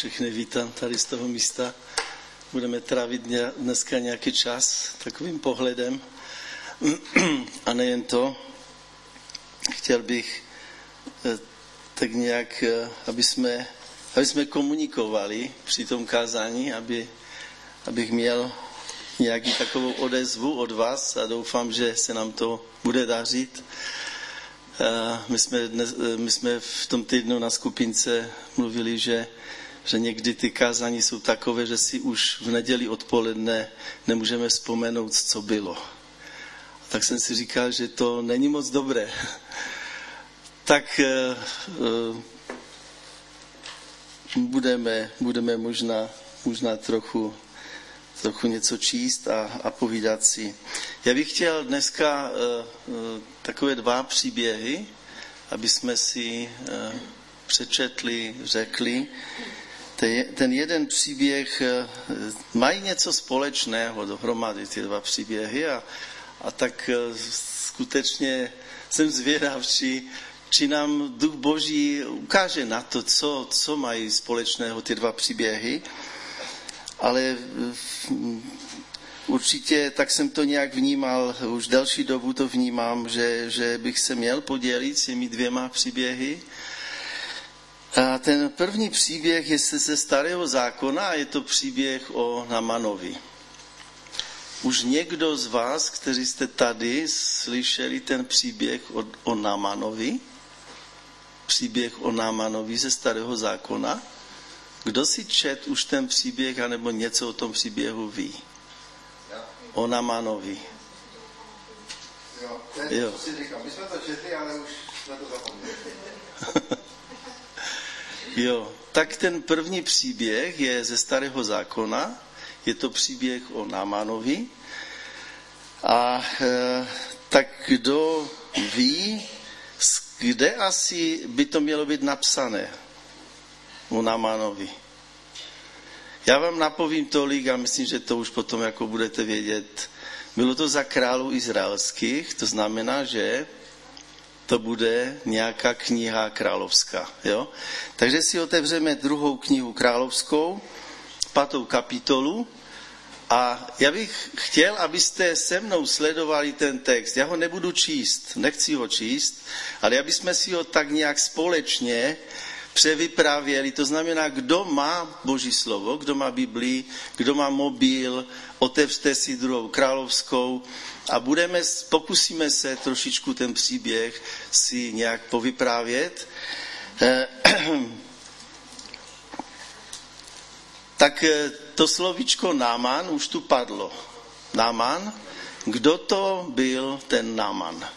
všechny vítám tady z toho místa. Budeme trávit dneska nějaký čas takovým pohledem. A nejen to, chtěl bych eh, tak nějak, eh, aby jsme, aby jsme komunikovali při tom kázání, aby, abych měl nějaký takovou odezvu od vás a doufám, že se nám to bude dařit. My jsme, dnes, my jsme v tom týdnu na skupince mluvili, že, že někdy ty kázání jsou takové, že si už v neděli odpoledne nemůžeme vzpomenout, co bylo. Tak jsem si říkal, že to není moc dobré. tak eh, budeme, budeme možná, možná trochu trochu něco číst a, a povídat si. Já bych chtěl dneska uh, uh, takové dva příběhy, aby jsme si uh, přečetli, řekli. Ten jeden příběh mají něco společného dohromady, ty dva příběhy a, a tak skutečně jsem zvědav, či, či nám Duch Boží ukáže na to, co, co mají společného ty dva příběhy ale mm, určitě tak jsem to nějak vnímal, už delší dobu to vnímám, že, že bych se měl podělit s těmi dvěma příběhy. A ten první příběh je ze starého zákona a je to příběh o Namanovi. Už někdo z vás, kteří jste tady, slyšeli ten příběh o, o Namanovi? Příběh o Namanovi ze starého zákona? Kdo si čet už ten příběh, anebo něco o tom příběhu ví? O Namanovi. Jo, ten, jo. si říkám, my jsme to četli, ale už jsme to zapomněli. jo, tak ten první příběh je ze starého zákona, je to příběh o Namanovi. A e, tak kdo ví, kde asi by to mělo být napsané? u Namanovi. Já vám napovím tolik a myslím, že to už potom jako budete vědět. Bylo to za králů izraelských, to znamená, že to bude nějaká kniha královská. Jo? Takže si otevřeme druhou knihu královskou, patou kapitolu a já bych chtěl, abyste se mnou sledovali ten text. Já ho nebudu číst, nechci ho číst, ale abychom si ho tak nějak společně převyprávěli. To znamená, kdo má Boží slovo, kdo má Biblii, kdo má mobil, otevřte si druhou královskou a budeme, pokusíme se trošičku ten příběh si nějak povyprávět. Eh, tak eh, to slovičko Náman už tu padlo. Náman, kdo to byl ten Náman?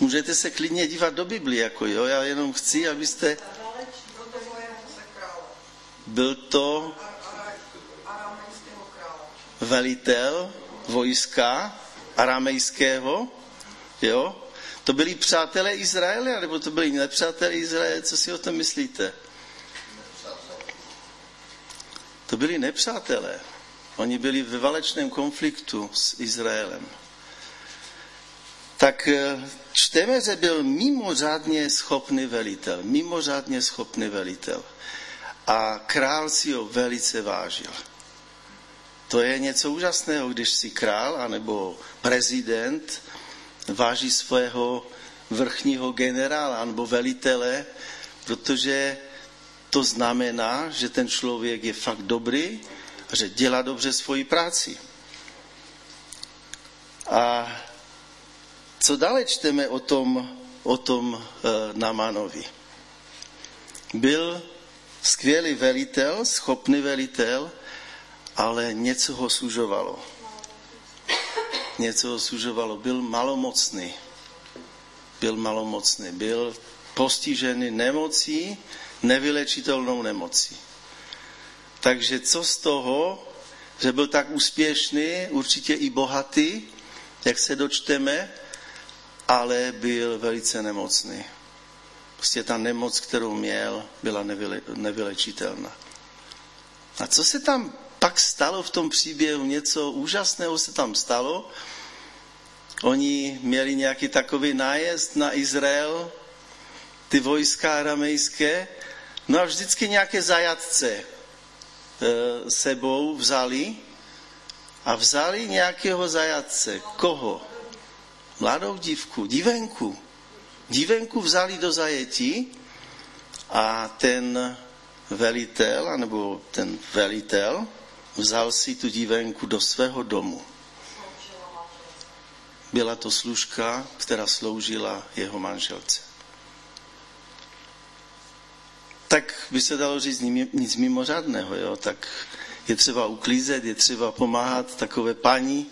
Můžete se klidně dívat do Bibli, jako jo, já jenom chci, abyste... Byl to velitel vojska aramejského, jo? To byli přátelé Izraele, nebo to byli nepřátelé Izraele? Co si o tom myslíte? To byli nepřátelé. Oni byli ve valečném konfliktu s Izraelem tak eh, čteme, že byl mimořádně schopný velitel, mimořádně schopný velitel. A král si ho velice vážil. To je něco úžasného, když si král anebo prezident váží svého vrchního generála nebo velitele, protože to znamená, že ten člověk je fakt dobrý a že dělá dobře svoji práci. A co dále čteme o tom, o tom e, Namanovi? Byl skvělý velitel, schopný velitel, ale něco ho sužovalo. Něco ho sužovalo. Byl malomocný. Byl malomocný. Byl postižený nemocí, nevylečitelnou nemocí. Takže co z toho, že byl tak úspěšný, určitě i bohatý, jak se dočteme, ale byl velice nemocný. Prostě ta nemoc, kterou měl, byla nevyle, nevylečitelná. A co se tam pak stalo v tom příběhu? Něco úžasného se tam stalo. Oni měli nějaký takový nájezd na Izrael, ty vojska aramejské, No a vždycky nějaké zajatce e, sebou vzali a vzali nějakého zajatce. Koho? Mladou dívku, divenku. Divenku vzali do zajetí a ten velitel, anebo ten velitel, vzal si tu divenku do svého domu. Byla to služka, která sloužila jeho manželce. Tak by se dalo říct nic mimořádného, jo? tak je třeba uklízet, je třeba pomáhat takové paní,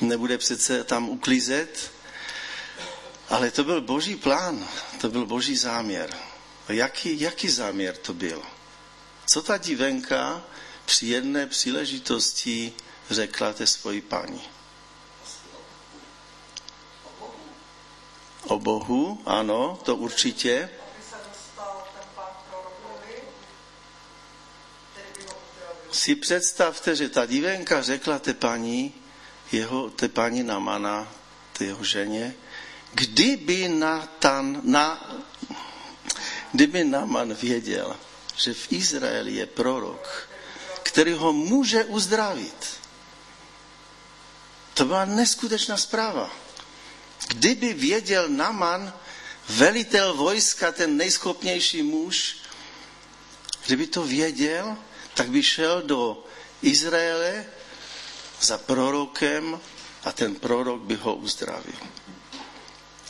nebude přece tam uklízet, ale to byl boží plán, to byl boží záměr. A jaký, jaký záměr to byl? Co ta divenka při jedné příležitosti řekla té svoji paní? O Bohu, ano, to určitě. Si představte, že ta divenka řekla té paní, jeho, té paní Namana, té jeho ženě, kdyby Natan, na, kdyby Naman věděl, že v Izraeli je prorok, který ho může uzdravit. To byla neskutečná zpráva. Kdyby věděl Naman, velitel vojska, ten nejschopnější muž, kdyby to věděl, tak by šel do Izraele za prorokem a ten prorok by ho uzdravil.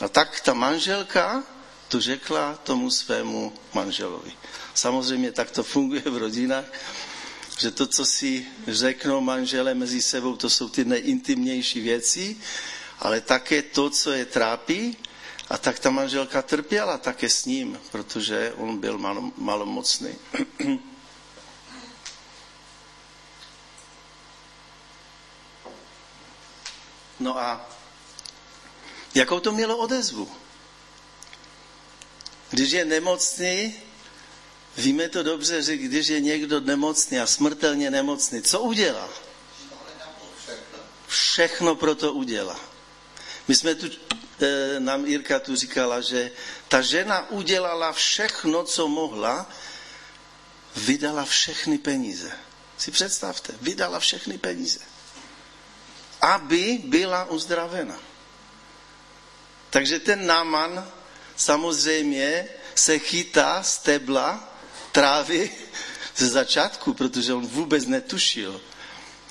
A tak ta manželka to řekla tomu svému manželovi. Samozřejmě tak to funguje v rodinách, že to, co si řeknou manžele mezi sebou, to jsou ty nejintimnější věci, ale také to, co je trápí, a tak ta manželka trpěla také s ním, protože on byl malo, malomocný. No a jakou to mělo odezvu? Když je nemocný, víme to dobře, že když je někdo nemocný a smrtelně nemocný, co udělá? Všechno pro to udělá. My jsme tu, e, nám Jirka tu říkala, že ta žena udělala všechno, co mohla, vydala všechny peníze. Si představte, vydala všechny peníze. Aby byla uzdravena. Takže ten náman samozřejmě se chytá stebla trávy ze začátku, protože on vůbec netušil,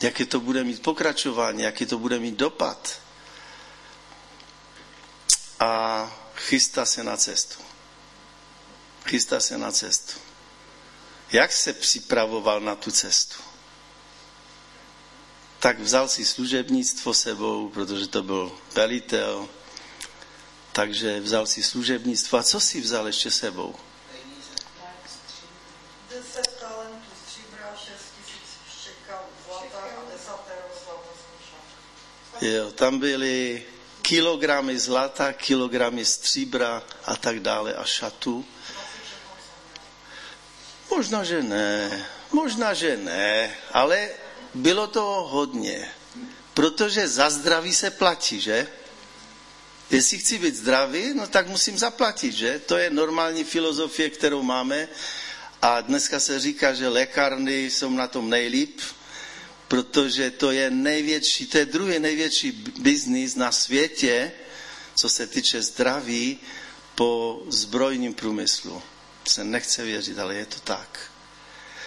jaké to bude mít pokračování, jaký to bude mít dopad. A chystá se na cestu. Chystá se na cestu. Jak se připravoval na tu cestu? Tak vzal si služebnictvo sebou, protože to byl velitel, takže vzal si služebnictvo. A co si vzal ještě sebou? Jo, tam byly kilogramy zlata, kilogramy stříbra a tak dále a šatu. Možná, že ne, možná, že ne, ale bylo to hodně, protože za zdraví se platí, že? Jestli chci být zdravý, no tak musím zaplatit, že? To je normální filozofie, kterou máme. A dneska se říká, že lékárny jsou na tom nejlíp, protože to je největší, to je druhý největší biznis na světě, co se týče zdraví po zbrojním průmyslu. Se nechce věřit, ale je to tak.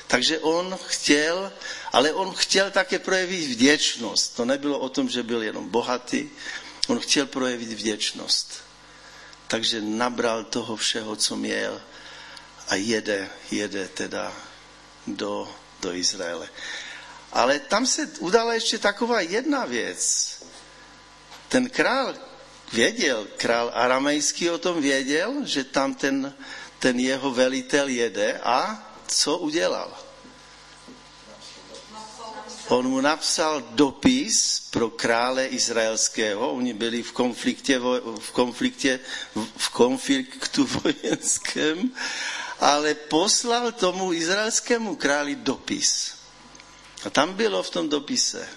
Takže on chtěl, ale on chtěl také projevit vděčnost. To nebylo o tom, že byl jenom bohatý, On chtěl projevit vděčnost. Takže nabral toho všeho, co měl a jede, jede teda do, do Izraele. Ale tam se udala ještě taková jedna věc. Ten král věděl, král aramejský o tom věděl, že tam ten, ten jeho velitel jede a co udělal? On mu napsal dopis pro krále izraelského, oni byli v konfliktě, v konfliktě, v konfliktu vojenském, ale poslal tomu izraelskému králi dopis. A tam bylo v tom dopise,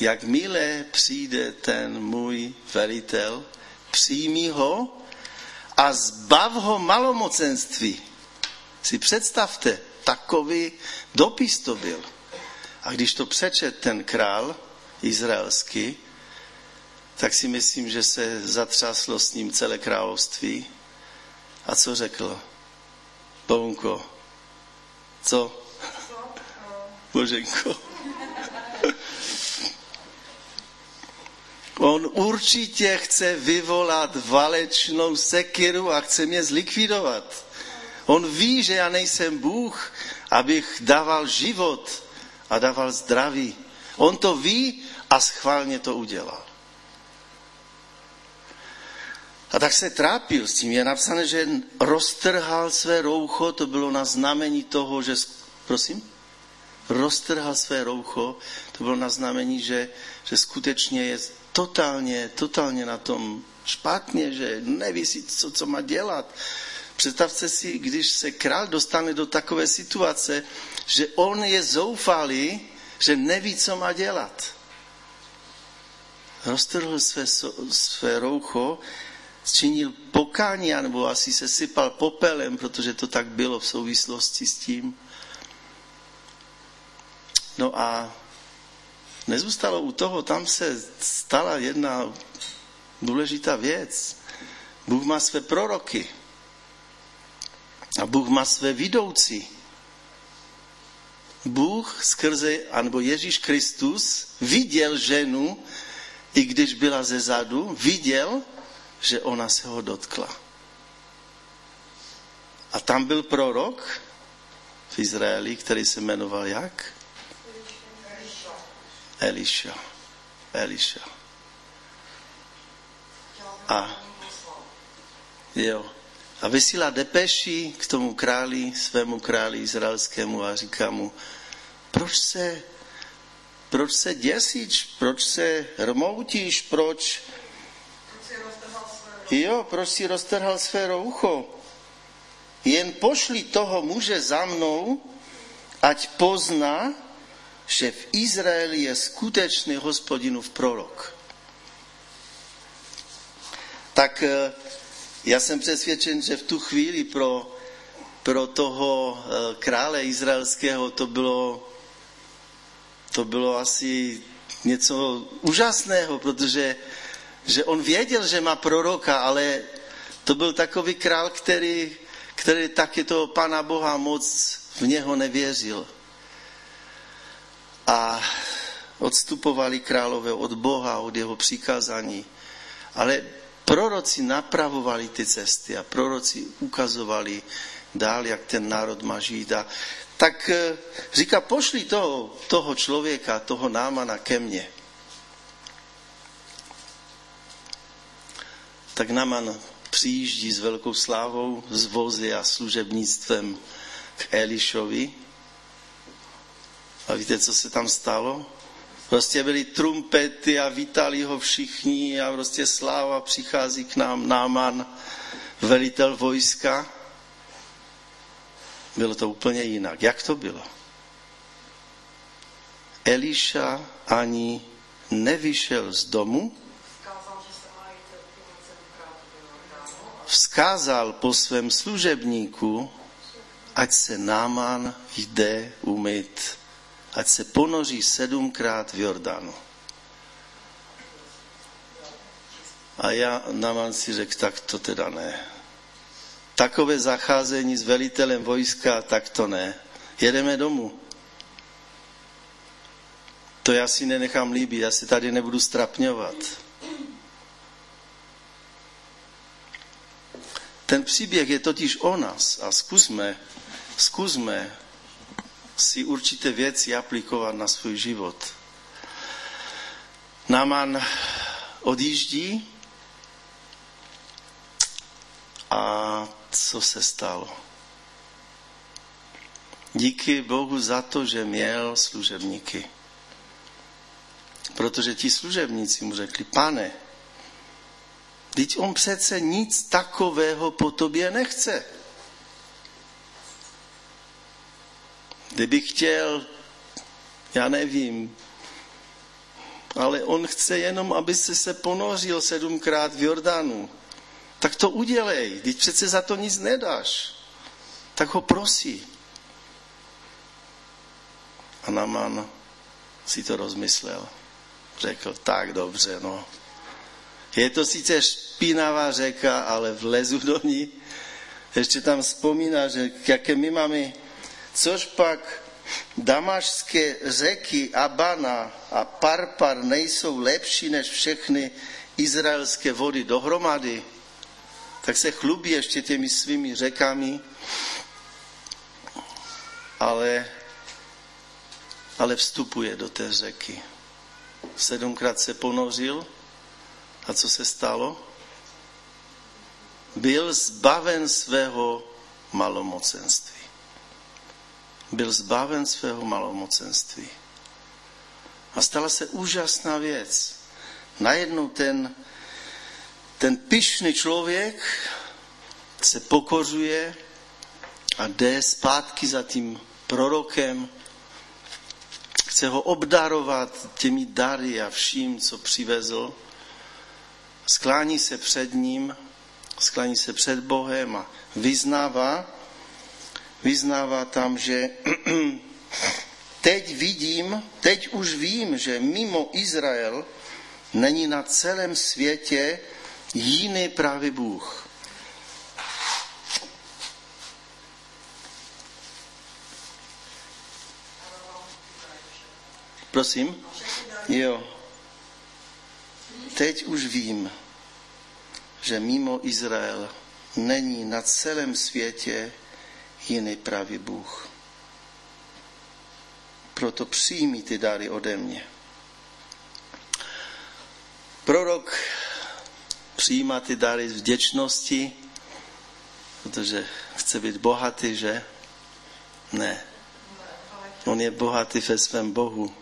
jakmile přijde ten můj velitel, přijmi ho a zbav ho malomocenství. Si představte, takový dopis to byl. A když to přečet ten král izraelský, tak si myslím, že se zatřáslo s ním celé království. A co řekl? Bohunko, co? Boženko. On určitě chce vyvolat valečnou sekiru a chce mě zlikvidovat. On ví, že já nejsem Bůh, abych dával život a dával zdraví. On to ví a schválně to udělal. A tak se trápil s tím. Je napsané, že roztrhal své roucho, to bylo na znamení toho, že... Prosím? Roztrhal své roucho, to bylo na znamení, že, že skutečně je totálně, totálně na tom špatně, že neví si, co, co má dělat. Představte si, když se král dostane do takové situace, že on je zoufalý, že neví, co má dělat. Roztrhl své, své roucho, činil pokání, nebo asi se sypal popelem, protože to tak bylo v souvislosti s tím. No a nezůstalo u toho, tam se stala jedna důležitá věc. Bůh má své proroky a Bůh má své vidoucí. Bůh skrze, anebo Ježíš Kristus viděl ženu, i když byla ze zadu, viděl, že ona se ho dotkla. A tam byl prorok v Izraeli, který se jmenoval jak? Eliša. Eliša. A jo. A vysílá depeši k tomu králi, svému králi izraelskému a říká mu, proč se, proč se děsíš, proč se rmoutíš, proč, jo, proč si roztrhal své roucho. Jen pošli toho muže za mnou, ať pozná, že v Izraeli je skutečný hospodinův prorok. Tak eh, já jsem přesvědčen, že v tu chvíli pro, pro toho eh, krále izraelského to bylo, to bylo asi něco úžasného, protože že on věděl, že má proroka, ale to byl takový král, který, který taky toho Pana Boha moc v něho nevěřil a odstupovali králové od Boha, od jeho přikázání. Ale proroci napravovali ty cesty a proroci ukazovali dál, jak ten národ má žít. A tak eh, říká, pošli toho, toho člověka, toho námana ke mně. Tak Naman přijíždí s velkou slávou, s vozy a služebnictvem k Elišovi a víte, co se tam stalo? Prostě byly trumpety a vítali ho všichni a prostě sláva přichází k nám, Náman, velitel vojska. Bylo to úplně jinak. Jak to bylo? Eliša ani nevyšel z domu, vzkázal po svém služebníku, ať se Náman jde umyt ať se ponoří sedmkrát v Jordánu. A já na si řekl, tak to teda ne. Takové zacházení s velitelem vojska, tak to ne. Jedeme domů. To já si nenechám líbit, já si tady nebudu strapňovat. Ten příběh je totiž o nás a zkusme, zkusme si určité věci aplikovat na svůj život. Náman odjíždí a co se stalo? Díky Bohu za to, že měl služebníky. Protože ti služebníci mu řekli, pane, teď on přece nic takového po tobě nechce. Kdyby chtěl, já nevím, ale on chce jenom, aby se se ponořil sedmkrát v Jordánu. Tak to udělej, teď přece za to nic nedáš. tak ho prosí. A Naman si to rozmyslel. Řekl, tak dobře, no. Je to sice špinavá řeka, ale vlezu do ní. Ještě tam vzpomíná, že jaké my máme, což pak damašské řeky Abana a Parpar nejsou lepší než všechny izraelské vody dohromady, tak se chlubí ještě těmi svými řekami, ale, ale vstupuje do té řeky. Sedmkrát se ponořil a co se stalo? Byl zbaven svého malomocenství. Byl zbaven svého malomocenství. A stala se úžasná věc. Najednou ten, ten pyšný člověk se pokořuje a jde zpátky za tím prorokem, chce ho obdarovat těmi dary a vším, co přivezl. Sklání se před ním, sklání se před Bohem a vyznává, vyznává tam, že teď vidím, teď už vím, že mimo Izrael není na celém světě jiný právě Bůh. Prosím? Jo. Teď už vím, že mimo Izrael není na celém světě jiný pravý Bůh. Proto přijmi ty dary ode mě. Prorok přijímá ty dary z vděčnosti, protože chce být bohatý, že? Ne. On je bohatý ve svém Bohu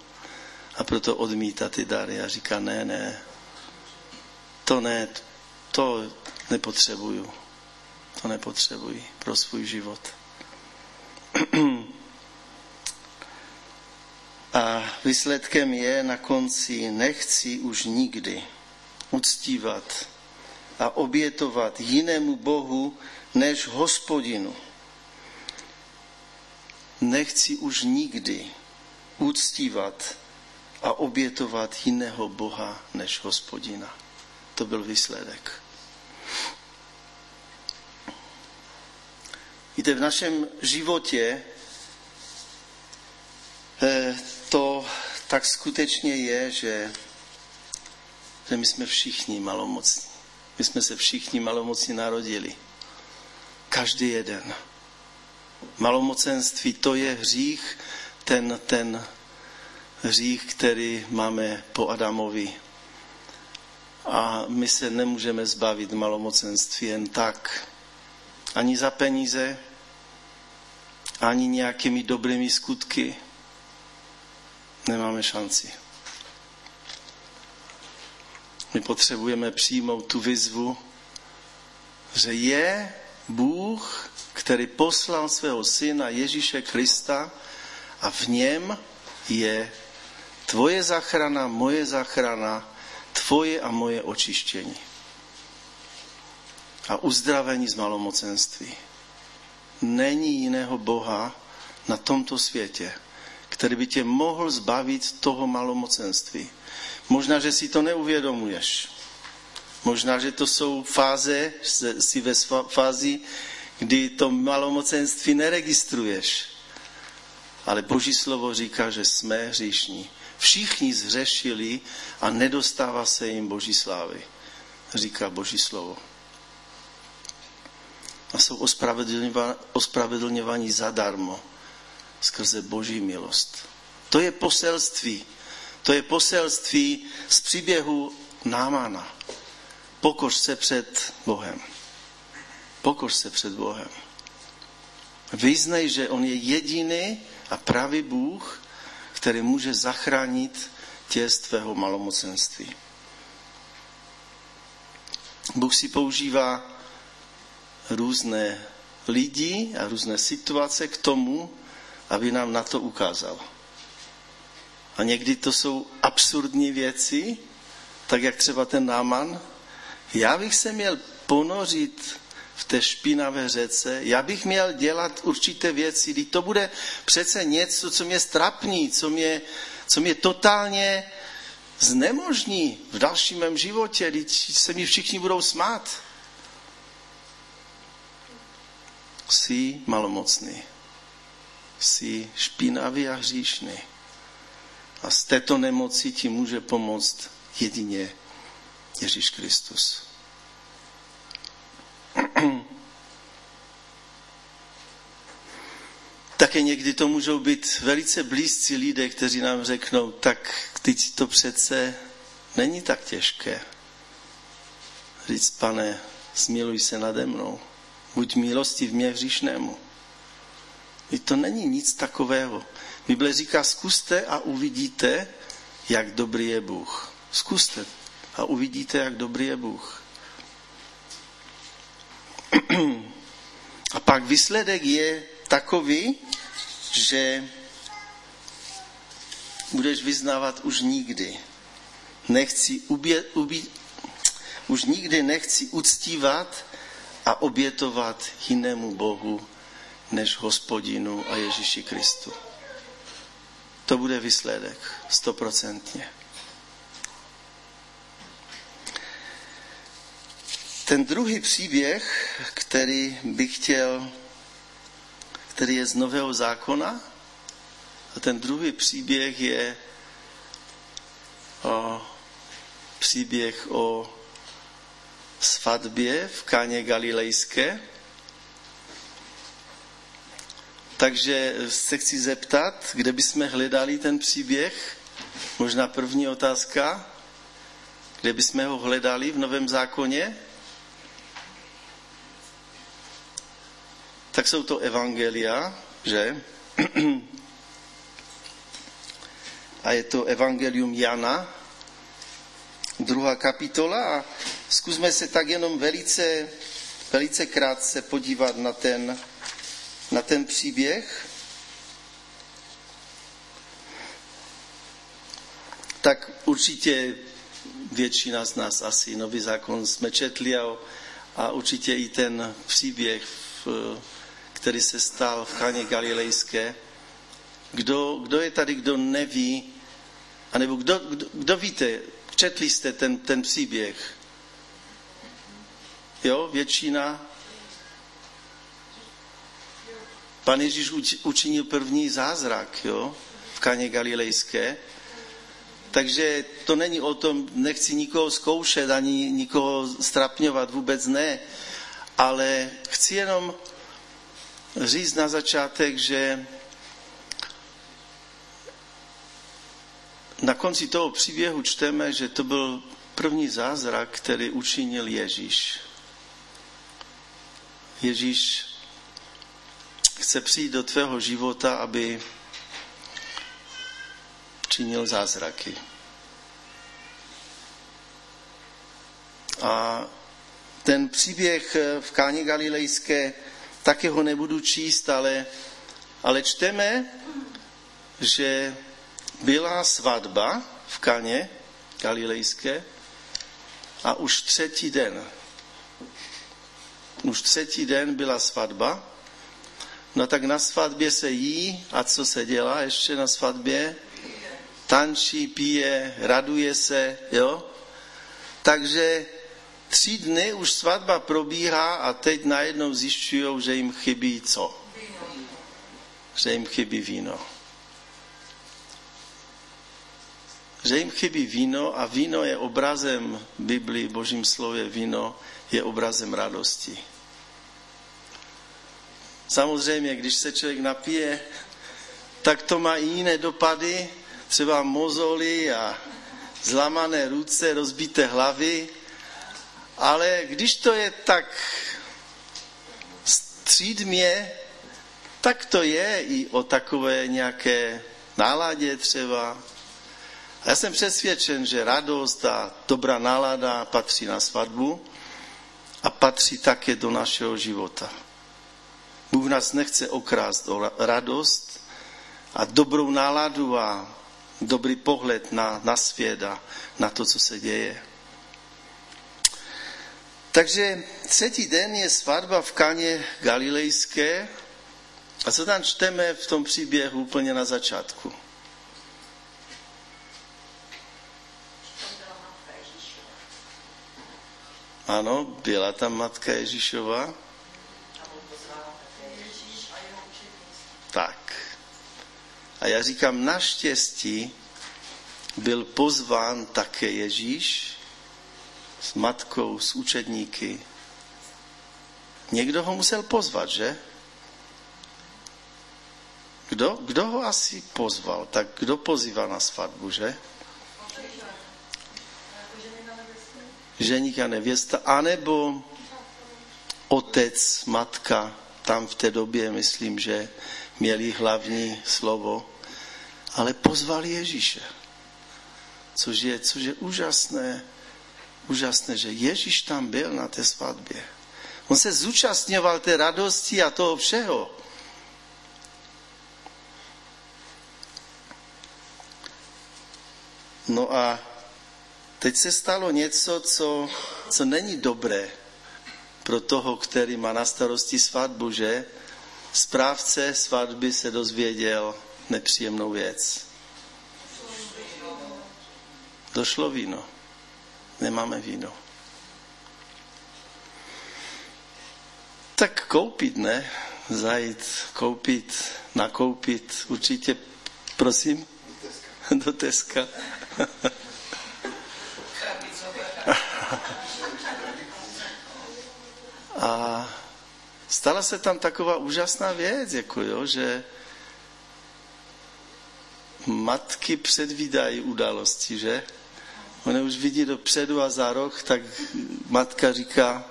a proto odmítá ty dary a říká, ne, ne, to ne, to nepotřebuju. To nepotřebuji pro svůj život. A výsledkem je na konci, nechci už nikdy uctívat a obětovat jinému Bohu než hospodinu. Nechci už nikdy uctívat a obětovat jiného Boha než hospodina. To byl výsledek. Víte, v našem životě eh, to tak skutečně je, že, že my jsme všichni malomocní. My jsme se všichni malomocní narodili. Každý jeden. Malomocenství to je hřích, ten, ten hřích, který máme po Adamovi. A my se nemůžeme zbavit malomocenství jen tak. Ani za peníze, ani nějakými dobrými skutky. Nemáme šanci. My potřebujeme přijmout tu výzvu, že je Bůh, který poslal svého syna Ježíše Krista a v něm je tvoje záchrana, moje záchrana, tvoje a moje očištění. A uzdravení z malomocenství. Není jiného Boha na tomto světě, který by tě mohl zbavit toho malomocenství. Možná, že si to neuvědomuješ. Možná, že to jsou fáze, si ve fázi, kdy to malomocenství neregistruješ. Ale Boží slovo říká, že jsme hříšní. Všichni zřešili a nedostává se jim Boží slávy, říká Boží slovo. A jsou ospravedlňováni zadarmo skrze Boží milost. To je poselství. To je poselství z příběhu Námana. Pokož se před Bohem. Pokož se před Bohem. Vyznej, že On je jediný a pravý Bůh, který může zachránit tě z tvého malomocenství. Bůh si používá různé lidi a různé situace k tomu, aby nám na to ukázal. A někdy to jsou absurdní věci, tak jak třeba ten náman. Já bych se měl ponořit v té špinavé řece. Já bych měl dělat určité věci, když to bude přece něco, co mě strapní, co mě, co mě totálně znemožní v dalším mém životě, když se mi všichni budou smát. Jsi malomocný. Jsi špinavý a hříšný. A z této nemoci ti může pomoct jedině Ježíš Kristus. Také někdy to můžou být velice blízcí lidé, kteří nám řeknou, tak teď to přece není tak těžké. Říct, pane, smiluj se nade mnou, buď milosti v mě hříšnému. I to není nic takového. Bible říká, zkuste a uvidíte, jak dobrý je Bůh. Zkuste a uvidíte, jak dobrý je Bůh. A pak výsledek je takový, že budeš vyznávat už nikdy. Nechci ubě, ubě, už nikdy nechci uctívat a obětovat jinému Bohu než hospodinu a Ježíši Kristu. To bude výsledek, stoprocentně. Ten druhý příběh, který bych chtěl, který je z Nového zákona, a ten druhý příběh je o, příběh o svatbě v Káně Galilejské. Takže se chci zeptat, kde bychom hledali ten příběh? Možná první otázka. Kde bychom ho hledali v Novém zákoně? tak jsou to evangelia, že? A je to evangelium Jana, druhá kapitola a zkusme se tak jenom velice, velice krátce podívat na ten, na ten příběh. Tak určitě většina z nás asi nový zákon jsme četli a, a určitě i ten příběh v, který se stal v Cháně Galilejské. Kdo, kdo je tady, kdo neví, anebo kdo, kdo, kdo víte, četli jste ten, ten příběh? Jo, většina. Pan Ježíš učinil první zázrak, jo, v Káně Galilejské. Takže to není o tom, nechci nikoho zkoušet, ani nikoho strapňovat, vůbec ne. Ale chci jenom říct na začátek, že na konci toho příběhu čteme, že to byl první zázrak, který učinil Ježíš. Ježíš chce přijít do tvého života, aby činil zázraky. A ten příběh v Káně Galilejské taky ho nebudu číst, ale, ale čteme, že byla svatba v Kaně galilejské a už třetí den, už třetí den byla svatba, no tak na svatbě se jí a co se dělá ještě na svatbě? Tančí, pije, raduje se, jo? Takže Tři dny už svatba probíhá a teď najednou zjišťují, že jim chybí co? Že jim chybí víno. Že jim chybí víno a víno je obrazem Biblii, Božím slově víno je obrazem radosti. Samozřejmě, když se člověk napije, tak to má i jiné dopady, třeba mozoly a zlamané ruce, rozbité hlavy, ale když to je tak střídmě, tak to je i o takové nějaké náladě třeba. A já jsem přesvědčen, že radost a dobrá nálada patří na svatbu a patří také do našeho života. Bůh nás nechce okrást o radost a dobrou náladu a dobrý pohled na, na svět a na to, co se děje. Takže třetí den je svatba v Kaně Galilejské. A co tam čteme v tom příběhu úplně na začátku? Ano, byla tam matka Ježíšova. Tak. A já říkám, naštěstí byl pozván také Ježíš s matkou, s učedníky. Někdo ho musel pozvat, že? Kdo, kdo ho asi pozval? Tak kdo pozývá na svatbu, že? Ženík a nevěsta, anebo otec, matka, tam v té době, myslím, že měli hlavní slovo, ale pozvali Ježíše. Což je, což je úžasné, úžasné, že Ježíš tam byl na té svatbě. On se zúčastňoval té radosti a toho všeho. No a teď se stalo něco, co, co není dobré pro toho, který má na starosti svatbu, že správce svatby se dozvěděl nepříjemnou věc. Došlo víno. Nemáme víno. Tak koupit, ne? Zajít, koupit, nakoupit, určitě, prosím, do Teska. A stala se tam taková úžasná věc, jako jo, že matky předvídají události, že? Ona už vidí dopředu a za rok, tak matka říká,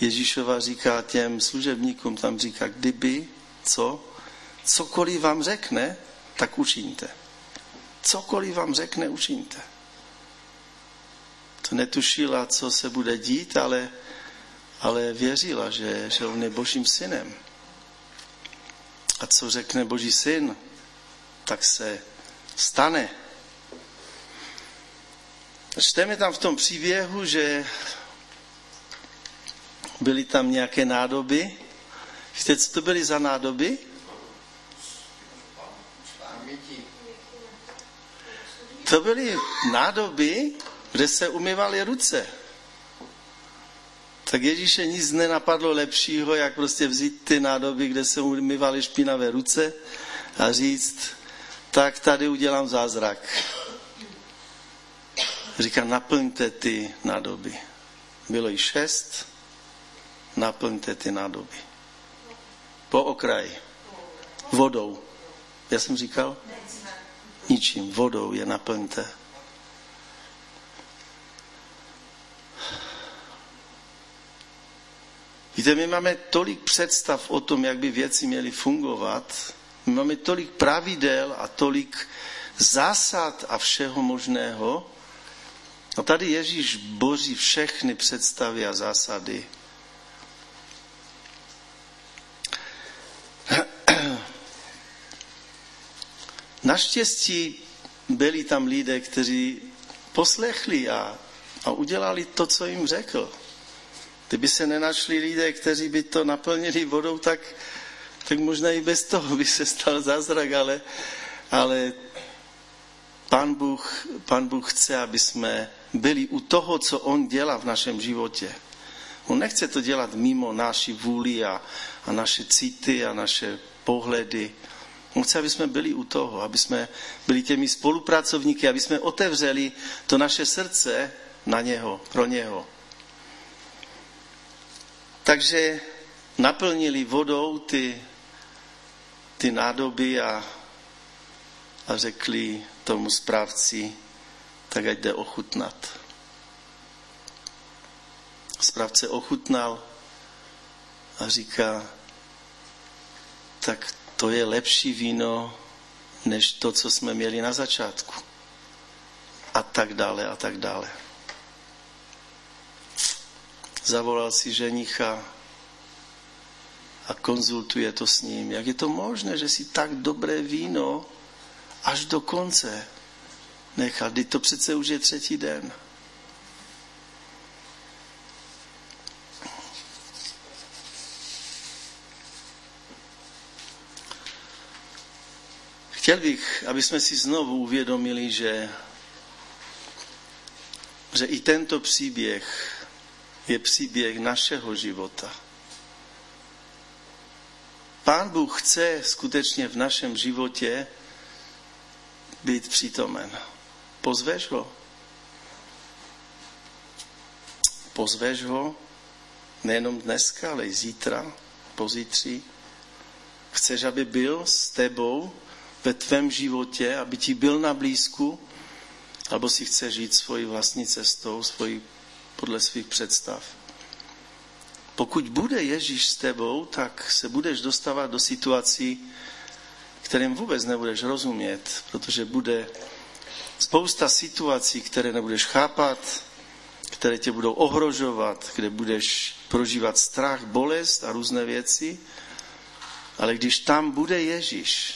Ježíšova říká těm služebníkům, tam říká, kdyby, co, cokoliv vám řekne, tak učiňte. Cokoliv vám řekne, učiňte. To netušila, co se bude dít, ale, ale věřila, že, že on je božím synem. A co řekne boží syn, tak se stane. Čteme tam v tom příběhu, že byly tam nějaké nádoby. Víte, co to byly za nádoby? To byly nádoby, kde se umývaly ruce. Tak Ježíše nic nenapadlo lepšího, jak prostě vzít ty nádoby, kde se umývaly špinavé ruce a říct, tak tady udělám zázrak. Říká, naplňte ty nádoby. Bylo jich šest, naplňte ty nádoby. Po okraji. Vodou. Já jsem říkal? Ničím. Vodou je naplňte. Víte, my máme tolik představ o tom, jak by věci měly fungovat. My máme tolik pravidel a tolik zásad a všeho možného, a tady Ježíš boří všechny představy a zásady. Naštěstí byli tam lidé, kteří poslechli a, a udělali to, co jim řekl. Kdyby se nenašli lidé, kteří by to naplnili vodou, tak, tak možná i bez toho by se stal zázrak, ale, ale Pán Bůh, Pán Bůh chce, aby jsme byli u toho, co On dělá v našem životě. On nechce to dělat mimo naši vůli a, a naše city a naše pohledy. On chce, aby jsme byli u toho, aby jsme byli těmi spolupracovníky, aby jsme otevřeli to naše srdce na něho, pro něho. Takže naplnili vodou ty, ty nádoby a, a řekli tomu správci, tak ať jde ochutnat. Správce ochutnal a říká, tak to je lepší víno, než to, co jsme měli na začátku. A tak dále, a tak dále zavolal si ženicha a konzultuje to s ním. Jak je to možné, že si tak dobré víno až do konce nechal? Teď to přece už je třetí den. Chtěl bych, aby jsme si znovu uvědomili, že, že i tento příběh je příběh našeho života. Pán Bůh chce skutečně v našem životě být přítomen. Pozveš ho? Pozveš ho nejenom dneska, ale i zítra, pozítří. Chceš, aby byl s tebou ve tvém životě, aby ti byl na blízku, alebo si chceš žít svojí vlastní cestou, svojí, podle svých představ. Pokud bude Ježíš s tebou, tak se budeš dostávat do situací, kterým vůbec nebudeš rozumět, protože bude spousta situací, které nebudeš chápat, které tě budou ohrožovat, kde budeš prožívat strach, bolest a různé věci. Ale když tam bude Ježíš,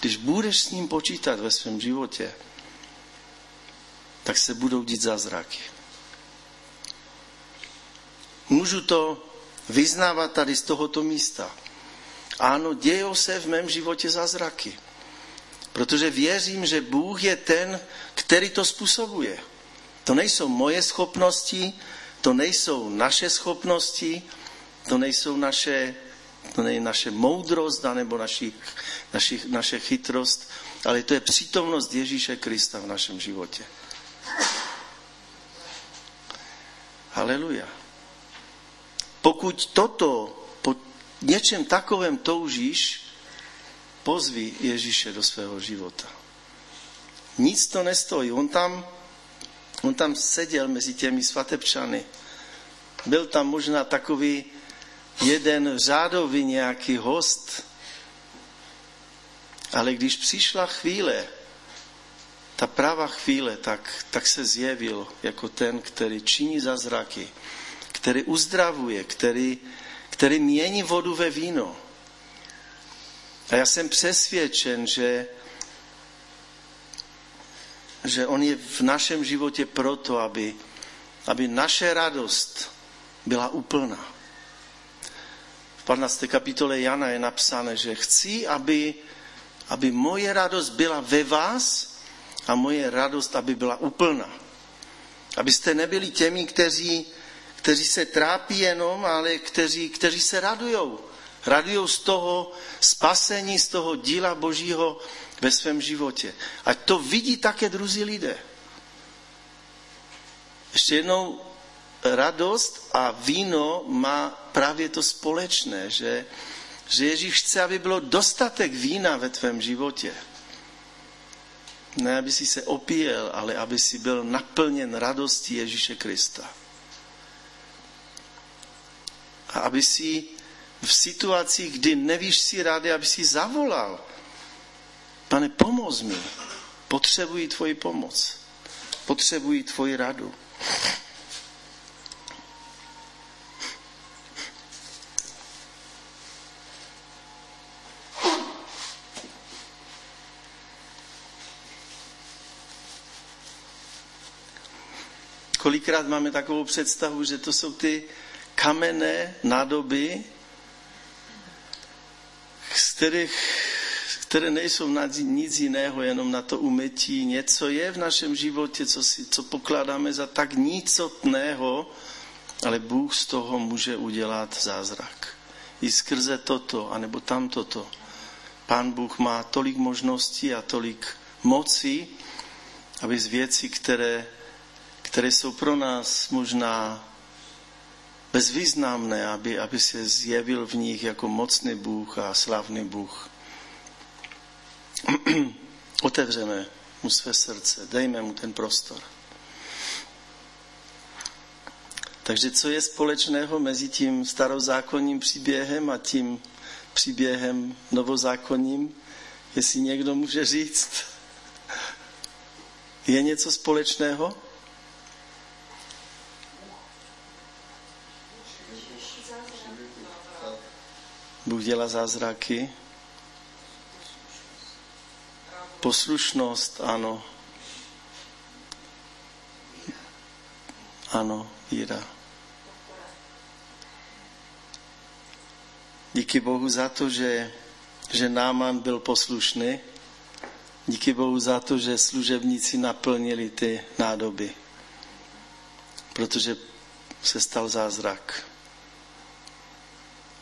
když budeš s ním počítat ve svém životě, tak se budou dít zázraky. Můžu to vyznávat tady z tohoto místa. Ano, dějou se v mém životě zázraky. Protože věřím, že Bůh je ten, který to způsobuje. To nejsou moje schopnosti, to nejsou naše schopnosti, to nejsou naše, to není naše moudrost nebo naši, naši, naše chytrost, ale to je přítomnost Ježíše Krista v našem životě. Haleluja. Pokud toto po něčem takovém toužíš, pozvi Ježíše do svého života. Nic to nestojí. On tam, on tam seděl mezi těmi svatebčany. Byl tam možná takový jeden řádový nějaký host, ale když přišla chvíle, ta pravá chvíle, tak, tak se zjevil jako ten, který činí zázraky, který uzdravuje, který, který mění vodu ve víno. A já jsem přesvědčen, že, že on je v našem životě proto, aby, aby naše radost byla úplná. V 15. kapitole Jana je napsáno, že chci, aby, aby moje radost byla ve vás a moje radost, aby byla úplná. Abyste nebyli těmi, kteří, kteří se trápí jenom, ale kteří, kteří se radujou. Radujou z toho spasení, z toho díla Božího ve svém životě. A to vidí také druzí lidé. Ještě jednou, radost a víno má právě to společné, že, že Ježíš chce, aby bylo dostatek vína ve tvém životě. Ne, aby si se opíjel, ale aby si byl naplněn radostí Ježíše Krista. A aby si v situacích, kdy nevíš si rádi, aby si zavolal. Pane, pomoz mi. Potřebuji tvoji pomoc. Potřebuji tvoji radu. Kolikrát máme takovou představu, že to jsou ty kamenné nádoby, z kterých, které nejsou na nic jiného, jenom na to umytí. Něco je v našem životě, co, si, co pokládáme za tak nicotného, ale Bůh z toho může udělat zázrak. I skrze toto, anebo tam toto. Pán Bůh má tolik možností a tolik mocí, aby z věcí, které, které jsou pro nás možná bezvýznamné, aby, aby se zjevil v nich jako mocný Bůh a slavný Bůh. Otevřeme mu své srdce, dejme mu ten prostor. Takže co je společného mezi tím starozákonním příběhem a tím příběhem novozákonním, jestli někdo může říct? Je něco společného? Bůh dělá zázraky. Poslušnost, ano. Ano, víra. Díky Bohu za to, že, že Náman byl poslušný díky Bohu za to, že služebníci naplnili ty nádoby, protože se stal zázrak.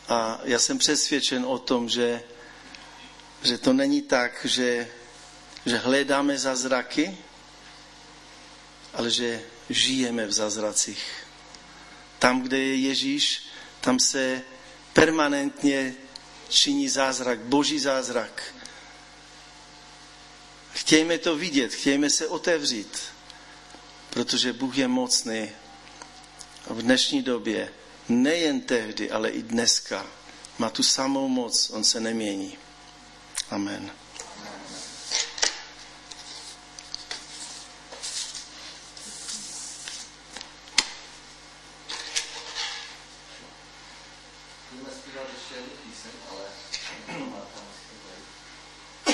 A já jsem přesvědčen o tom, že, že to není tak, že, že hledáme zázraky, ale že žijeme v zázracích. Tam, kde je Ježíš, tam se permanentně činí zázrak, boží zázrak. Chtějme to vidět, chtějme se otevřít, protože Bůh je mocný v dnešní době, nejen tehdy, ale i dneska, má tu samou moc, on se nemění. Amen.